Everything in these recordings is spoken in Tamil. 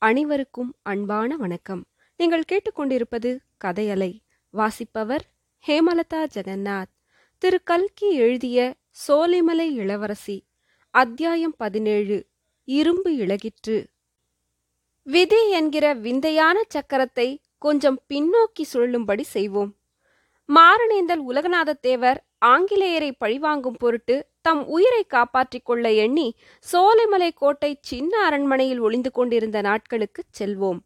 அனைவருக்கும் அன்பான வணக்கம். நீங்கள் கேட்டுக்கொண்டிருப்பது கதையலை வாசிப்பவர் ஹேமலதா ஜெகநாத். திரு. கல்கி எழுதிய சோலைமலை இளவரசி அத்தியாயம் பதினேழு இரும்பு இழகிற்று விதி என்கிற விந்தையான சக்கரத்தை கொஞ்சம் பின்னோக்கி சுழலும்படி செய்வோம். மாரணேந்தல் உலகநாதத் தேவர் ஆங்கிலேயரை பழிவாங்கும் பொருட்டு தம் உயிரை காப்பாற்றிக் கொள்ள எண்ணி சோலைமலை கோட்டை சின்ன அரண்மனையில் ஒளிந்து கொண்டிருந்த நாட்களுக்கு செல்வோம்.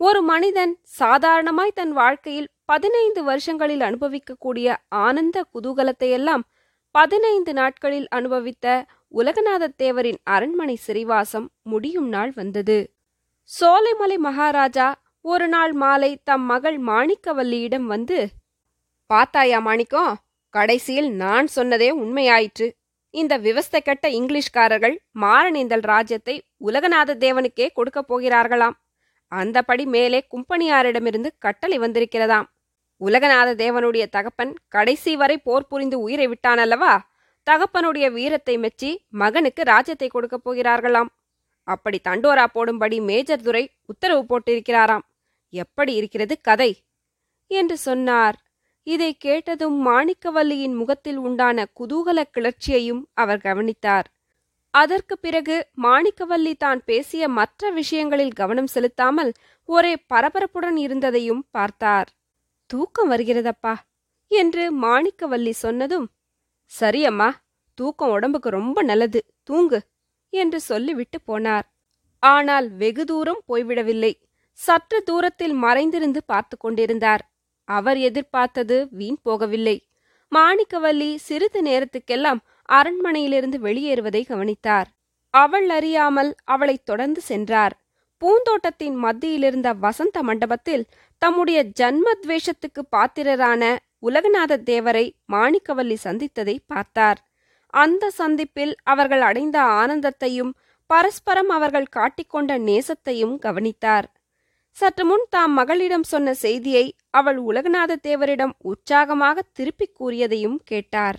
ஒரு மனிதன் சாதாரணமாய் தன் வாழ்க்கையில் பதினைந்து வருஷங்களில் அனுபவிக்கக்கூடிய ஆனந்த குதூகலத்தையெல்லாம் பதினைந்து நாட்களில் அனுபவித்த உலகநாத தேவரின் அரண்மனை சிறைவாசம் முடியும் நாள் வந்தது. சோலைமலை மகாராஜா ஒரு நாள் மாலை தம் மகள் மாணிக்கவல்லியிடம் வந்து பாத்தாயா மாணிக்கம் கடைசியில் நான் சொன்னதே உண்மையாயிற்று. இந்த விவஸ்தை கட்ட இங்கிலீஷ்காரர்கள் மாரணேந்தல் ராஜ்யத்தை உலகநாத தேவனுக்கே கொடுக்கப் போகிறார்களாம். அந்தபடி மேலே கும்பனியாரிடமிருந்து கட்டளை வந்திருக்கிறதாம். உலகநாத தேவனுடைய தகப்பன் கடைசி வரை போர் புரிந்து உயிரை விட்டானல்லவா? தகப்பனுடைய வீரத்தை மெச்சி மகனுக்கு ராஜ்யத்தை கொடுக்கப் போகிறார்களாம். அப்படி தண்டோரா போடும்படி மேஜர் துரை உத்தரவு போட்டிருக்கிறாராம். எப்படி இருக்கிறது கதை? என்று சொன்னார். இதை கேட்டதும் மாணிக்கவல்லியின் முகத்தில் உண்டான குதூகல கிளர்ச்சியையும் அவர் கவனித்தார். அதற்கு பிறகு மாணிக்கவல்லி தான் பேசிய மற்ற விஷயங்களில் கவனம் செலுத்தாமல் ஒரே பரபரப்புடன் இருந்ததையும் பார்த்தார். தூக்கம் வருகிறதப்பா? என்று மாணிக்கவல்லி சொன்னதும் சரியம்மா தூக்கம் உடம்புக்கு ரொம்ப நல்லது தூங்கு என்று சொல்லிவிட்டு போனார். ஆனால் வெகு தூரம் போய்விடவில்லை. சற்று தூரத்தில் மறைந்திருந்து பார்த்து கொண்டிருந்தார். அவர் எதிர்பார்த்தது வீண் போகவில்லை. மாணிக்கவல்லி சிறிது நேரத்துக்கெல்லாம் அரண்மனையிலிருந்து வெளியேறுவதை கவனித்தார். அவள் அறியாமல் அவளை தொடர்ந்து சென்றார். பூந்தோட்டத்தின் மத்தியிலிருந்த வசந்த மண்டபத்தில் தம்முடைய ஜன்மத்வேஷத்துக்கு பாத்திரரான உலகநாத தேவரை மாணிக்கவல்லி சந்தித்ததை பார்த்தார். அந்த சந்திப்பில் அவர்கள் அடைந்த ஆனந்தத்தையும் பரஸ்பரம் அவர்கள் காட்டிக்கொண்ட நேசத்தையும் கவனித்தார். சற்று முன் தாம் மகளிடம் சொன்ன செய்தியை அவள் உலகநாத தேவரிடம் உற்சாகமாக திருப்பிக் கூறியதையும் கேட்டார்.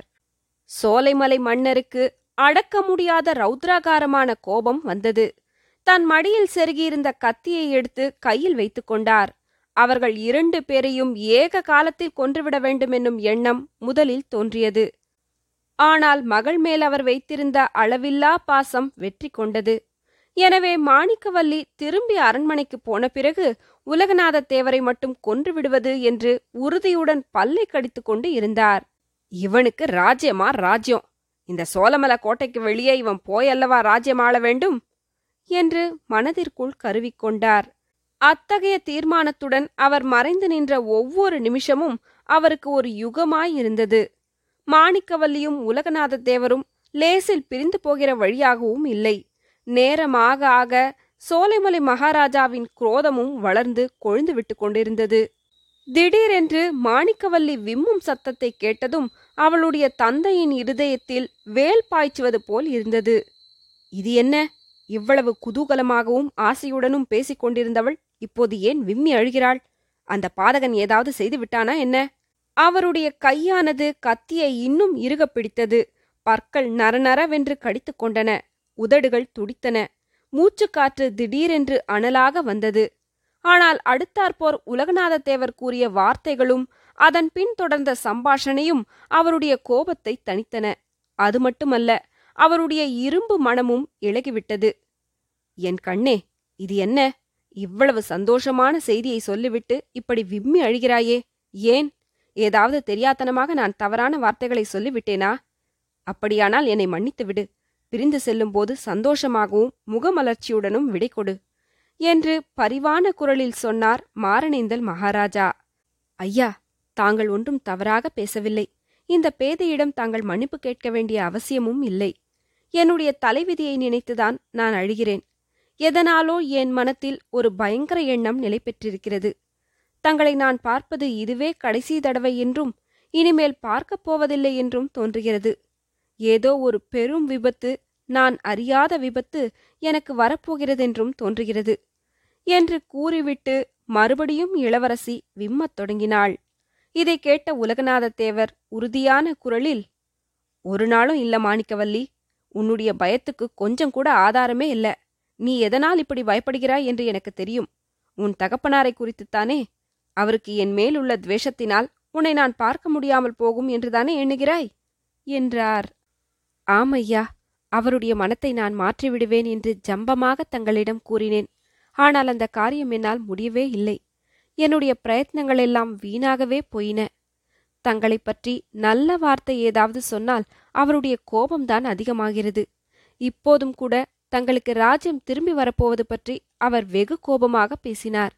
சோலைமலை மன்னருக்கு அடக்க முடியாத ரௌத்ராகாரமான கோபம் வந்தது. தன் மடியில் செருகியிருந்த கத்தியை எடுத்து கையில் வைத்துக் கொண்டார். அவர்கள் இரண்டு பேரையும் ஏக காலத்தில் கொன்றுவிட வேண்டும் என்னும் எண்ணம் முதலில் தோன்றியது. ஆனால் மகள் மேல் அவர் வைத்திருந்த அளவில்லா பாசம் வெற்றி கொண்டது. எனவே மாணிக்கவல்லி திரும்பி அரண்மனைக்கு போன பிறகு உலகநாத தேவரை மட்டும் கொன்று விடுவது என்று உறுதியுடன் பல்லை கடித்துக் கொண்டு இருந்தார். இவனுக்கு ராஜ்யமா ராஜ்யம்? இந்த சோழமல கோட்டைக்கு வெளியே இவன் போயல்லவா ராஜ்யம் ஆள வேண்டும்? என்று மனதிற்குள் கருவிக்கொண்டார் அத்தகைய தீர்மானத்துடன் அவர் மறைந்து நின்ற ஒவ்வொரு நிமிஷமும் அவருக்கு ஒரு யுகமாயிருந்தது மாணிக்கவல்லியும் உலகநாத தேவரும் லேசில் பிரிந்து போகிற வழியாகவும் இல்லை. நேரமாக ஆக சோலைமலை மகாராஜாவின் குரோதமும் வளர்ந்து கொழுந்து விட்டு கொண்டிருந்தது. திடீரென்று மாணிக்கவல்லி விம்மும் சத்தத்தை கேட்டதும் அவளுடைய தந்தையின் இருதயத்தில் வேல் பாய்ச்சுவது போல் இருந்தது. இது என்ன? இவ்வளவு குதூகலமாகவும் ஆசையுடனும் பேசிக் கொண்டிருந்தவள் இப்போது ஏன் விம்மி அழுகிறாள்? அந்த பாதகன் ஏதாவது செய்து விட்டானா என்ன? அவருடைய கையானது கத்தியை இன்னும் இறுக பிடித்தது. பற்கள் நரநரவென்று கடித்துக் கொண்டன. உதடுகள் துடித்தன. மூச்சுக்காற்று திடீரென்று அனலாக வந்தது. ஆனால் அடுத்தாற்போர் உலகநாதத்தேவர் கூறிய வார்த்தைகளும் அதன் பின் தொடர்ந்த சம்பாஷணையும் அவருடைய கோபத்தை தணித்தன. அது மட்டுமல்ல அவருடைய இரும்பு மனமும் இழகிவிட்டது என் கண்ணே இது என்ன? இவ்வளவு சந்தோஷமான செய்தியை சொல்லிவிட்டு இப்படி விம்மி அழுகிறாயே? ஏன்? ஏதாவது தெரியாத்தனமாக நான் தவறான வார்த்தைகளை சொல்லிவிட்டேனா? அப்படியானால் என்னை மன்னித்து விடு பிரிந்து செல்லும்போது சந்தோஷமாகவும் முகமலர்ச்சியுடனும் விடை கொடு என்று பரிவான குரலில் சொன்னார் மாரணேந்தல் மகாராஜா. ஐயா தாங்கள் ஒன்றும் தவறாக பேசவில்லை. இந்த பேதையிடம் தாங்கள் மன்னிப்பு கேட்க வேண்டிய அவசியமும் இல்லை. என்னுடைய தலைவிதியை நினைத்துதான் நான் அழுகிறேன். எதனாலோ என் மனத்தில் ஒரு பயங்கர எண்ணம் நிலை பெற்றிருக்கிறது. தங்களை நான் பார்ப்பது இதுவே கடைசி தடவை என்றும் இனிமேல் பார்க்கப் போவதில்லை என்றும் தோன்றுகிறது. ஏதோ ஒரு பெரும் விபத்து நான் அறியாத விபத்து எனக்கு வரப்போகிறதென்றும் தோன்றுகிறது என்று கூறிவிட்டு மறுபடியும் இளவரசி விம்மத் தொடங்கினாள். இதை கேட்ட உலகநாதத் தேவர் உறுதியான குரலில் ஒரு நாளும் இல்ல மாணிக்கவல்லி உன்னுடைய பயத்துக்கு கொஞ்சம் கூட ஆதாரமே இல்ல. நீ எதனால் இப்படி பயப்படுகிறாய் என்று எனக்கு தெரியும். உன் தகப்பனாரை குறித்துத்தானே? அவருக்கு என் மேலுள்ள துவேஷத்தினால் உன்னை நான் பார்க்க முடியாமல் போகும் என்றுதானே எண்ணுகிறாய்? என்றார். ஆமையா அவருடைய மனத்தை நான் மாற்றிவிடுவேன் என்று ஜம்பமாக தங்களிடம் கூறினேன். ஆனால் அந்த காரியம் என்னால் முடியவே இல்லை. என்னுடைய பிரயத்னங்களெல்லாம் வீணாகவே போயின. தங்களைப் பற்றி நல்ல வார்த்தை ஏதாவது சொன்னால் அவருடைய கோபம்தான் அதிகமாகிறது. இப்போதும் கூட தங்களுக்கு ராஜ்யம் திரும்பி வரப்போவது பற்றி அவர் வெகு கோபமாக பேசினார்.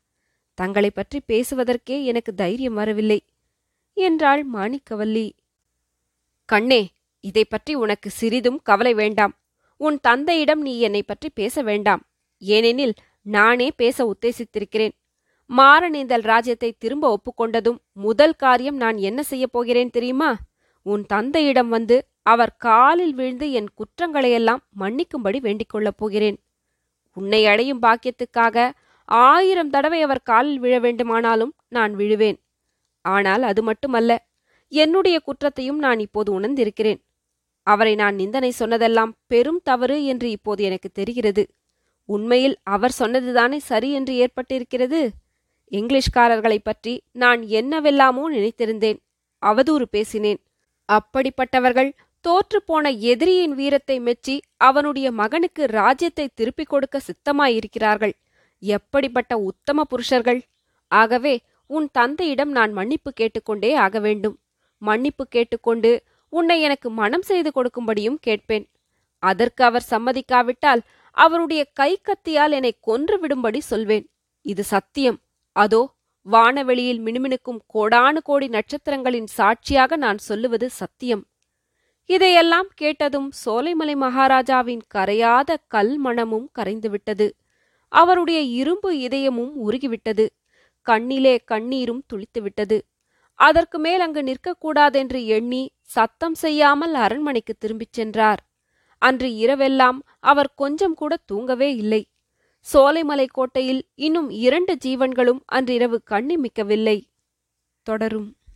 தங்களைப் பற்றி பேசுவதற்கே எனக்கு தைரியம் வரவில்லை. என்றாள் மாணிக்கவல்லி. கண்ணே இதை பற்றி உனக்கு சிறிதும் கவலை வேண்டாம். உன் தந்தையிடம் நீ என்னை பற்றி பேச வேண்டாம். ஏனெனில் நானே பேச உத்தேசித்திருக்கிறேன். மாரணேந்தல் ராஜ்யத்தை திரும்ப ஒப்புக்கொண்டதும் முதல் காரியம் நான் என்ன செய்யப் போகிறேன் தெரியுமா? உன் தந்தையிடம் வந்து அவர் காலில் வீழ்ந்து என் குற்றங்களையெல்லாம் மன்னிக்கும்படி வேண்டிக் கொள்ளப் போகிறேன். உன்னை அடையும் பாக்கியத்துக்காக ஆயிரம் தடவை அவர் காலில் விழ வேண்டுமானாலும் நான் விழுவேன். ஆனால் அது மட்டுமல்ல என்னுடைய குற்றத்தையும் நான் இப்போது உணர்ந்திருக்கிறேன். அவரை நான் நிந்தனை சொன்னதெல்லாம் பெரும் தவறு என்று இப்போது எனக்கு தெரிகிறது. உண்மையில் அவர் சொன்னதுதானே சரி என்று ஏற்பட்டிருக்கிறது? இங்கிலீஷ்காரர்களைப் பற்றி நான் என்னவெல்லாமோ நினைத்திருந்தேன். அவதூறு பேசினேன். அப்படிப்பட்டவர்கள் தோற்றுப்போன எதிரியின் வீரத்தை மெச்சி அவனுடைய மகனுக்கு ராஜ்யத்தை திருப்பிக் கொடுக்க சித்தமாயிருக்கிறார்கள். எப்படிப்பட்ட உத்தம புருஷர்கள்? ஆகவே உன் தந்தையிடம் நான் மன்னிப்பு கேட்டுக்கொண்டே ஆக வேண்டும். மன்னிப்பு கேட்டுக்கொண்டு உன்னை எனக்கு மனம் செய்து கொடுக்கும்படியும் கேட்பேன். அதற்கு அவர் சம்மதிக்காவிட்டால் அவருடைய கை கத்தியால் என்னை கொன்று விடும்படி சொல்வேன். இது சத்தியம். அதோ வானவெளியில் மினுமினுக்கும் கோடானு கோடி நட்சத்திரங்களின் சாட்சியாக நான் சொல்லுவது சத்தியம். இதையெல்லாம் கேட்டதும் சோலைமலை மகாராஜாவின் கரையாத கல் மனமும் கரைந்துவிட்டது. அவருடைய இரும்பு இதயமும் உருகிவிட்டது. கண்ணிலே கண்ணீரும் துளித்துவிட்டது. அதற்கு மேல் அங்கு நிற்கக்கூடாதென்று எண்ணி சத்தம் செய்யாமல் அரண்மனைக்கு திரும்பிச் சென்றார். அன்று இரவெல்லாம் அவர் கொஞ்சம் கூட தூங்கவே இல்லை. சோலைமலை கோட்டையில் இன்னும் இரண்டு ஜீவன்களும் அன்றிரவு கண்ணிமிக்கவில்லை. தொடரும்.